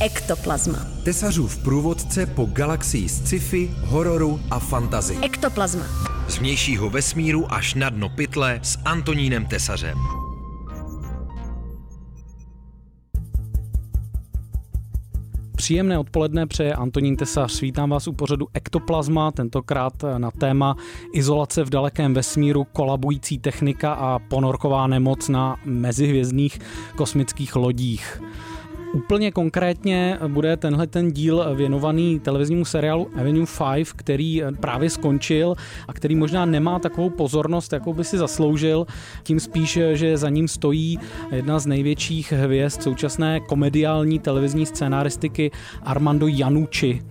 Ektoplazma. Tesařův průvodce po galaxii sci-fi, hororu a fantazy. Ektoplazma. Z vnějšího vesmíru až na dno pytle s Antonínem Tesařem. Příjemné odpoledne přeje Antonín Tesař. Vítám vás u pořadu Ektoplazma, tentokrát na téma izolace v dalekém vesmíru, kolabující technika a ponorková nemoc na mezihvězdných kosmických lodích. Úplně konkrétně bude tenhle ten díl věnovaný televiznímu seriálu Avenue 5, který právě skončil a který možná nemá takovou pozornost, jakou by si zasloužil. Tím spíš, že za ním stojí jedna z největších hvězd současné komediální televizní scénaristiky Armando Janucci.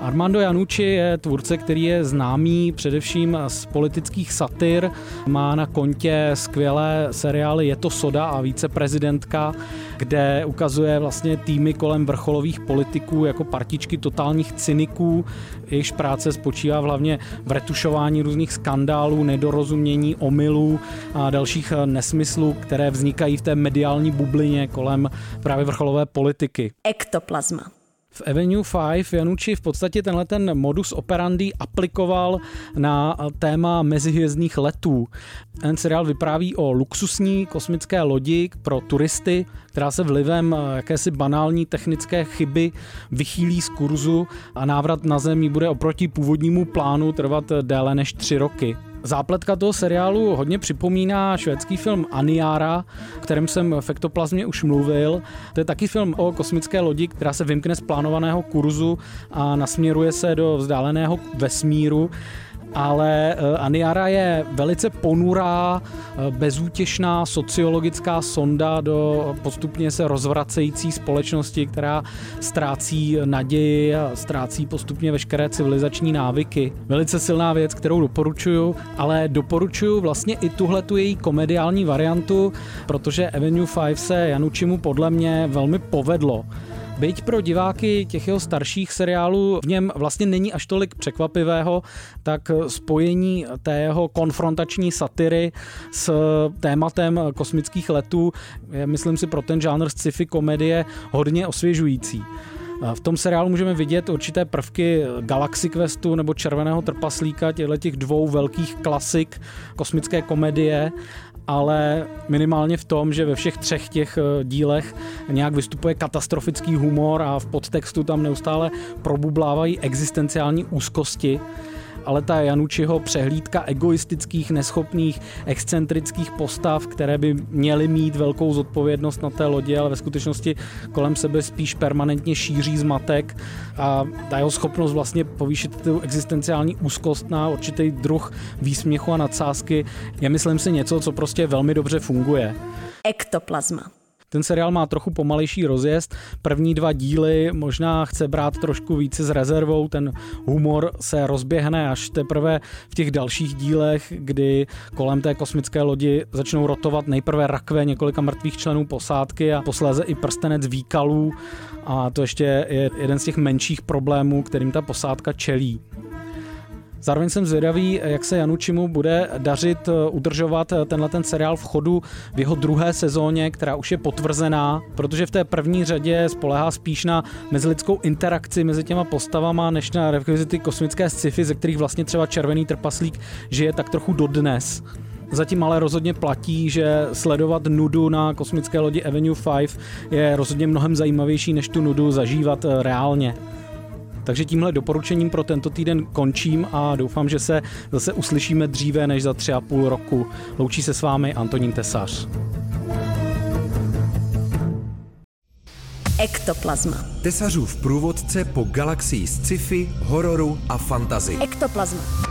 Armando Janucci je tvůrce, který je známý především z politických satir. Má na kontě skvělé seriály Je to soda a více prezidentka, kde ukazuje vlastně týmy kolem vrcholových politiků jako partičky totálních cyniků. Jejichž práce spočívá hlavně v retušování různých skandálů, nedorozumění, omylů a dalších nesmyslů, které vznikají v té mediální bublině kolem právě vrcholové politiky. Ektoplazma. V Avenue 5 Janucci v podstatě tenhle ten modus operandi aplikoval na téma mezihvězdných letů. Ten seriál vypráví o luxusní kosmické lodi pro turisty, která se vlivem jakési banální technické chyby vychýlí z kurzu a návrat na Zemi bude oproti původnímu plánu trvat déle než tři roky. Zápletka toho seriálu hodně připomíná švédský film Aniara, o kterém jsem v Ektoplazmě už mluvil. To je taky film o kosmické lodi, která se vymkne z plánovaného kurzu a nasměruje se do vzdáleného vesmíru ale eh, Aniara je velice ponurá, eh, bezútěšná sociologická sonda do postupně se rozvracející společnosti, která ztrácí naději a ztrácí postupně veškeré civilizační návyky. Velice silná věc, kterou doporučuju, ale doporučuju vlastně i tuhle tu její komediální variantu, protože Avenue 5 se Janučimu podle mě velmi povedlo. Byť pro diváky těch jeho starších seriálů v něm vlastně není až tolik překvapivého, tak spojení té jeho konfrontační satiry s tématem kosmických letů je, myslím si, pro ten žánr sci-fi komedie hodně osvěžující. V tom seriálu můžeme vidět určité prvky Galaxy Questu nebo Červeného trpaslíka, těchto těch dvou velkých klasik kosmické komedie ale minimálně v tom, že ve všech třech těch eh, dílech nějak vystupuje katastrofický humor a v podtextu tam neustále probublávají existenciální úzkosti ale ta Janučiho přehlídka egoistických, neschopných, excentrických postav, které by měly mít velkou zodpovědnost na té lodi, ale ve skutečnosti kolem sebe spíš permanentně šíří zmatek a ta jeho schopnost vlastně povýšit tu existenciální úzkost na určitý druh výsměchu a nadsázky je myslím si něco, co prostě velmi dobře funguje. Ektoplazma. Ten seriál má trochu pomalejší rozjezd. První dva díly možná chce brát trošku více s rezervou. Ten humor se rozběhne až teprve v těch dalších dílech, kdy kolem té kosmické lodi začnou rotovat nejprve rakve několika mrtvých členů posádky a posléze i prstenec výkalů. A to ještě je jeden z těch menších problémů, kterým ta posádka čelí. Zároveň jsem zvědavý, jak se Janučimu bude dařit eh, udržovat eh, tenhle ten seriál v chodu v jeho druhé sezóně, která už je potvrzená, protože v té první řadě spolehá spíš na mezilidskou interakci mezi těma postavama, než na rekvizity kosmické sci-fi, ze kterých vlastně třeba Červený trpaslík žije tak trochu dodnes. Zatím ale rozhodně platí, že sledovat nudu na kosmické lodi Avenue 5 je rozhodně mnohem zajímavější, než tu nudu zažívat eh, reálně. Takže tímhle doporučením pro tento týden končím a doufám, že se zase uslyšíme dříve než za tři a půl roku. Loučí se s vámi Antonín Tesař. Ektoplazma. Tesařův průvodce po galaxii sci-fi, hororu a fantazy. Ektoplazma.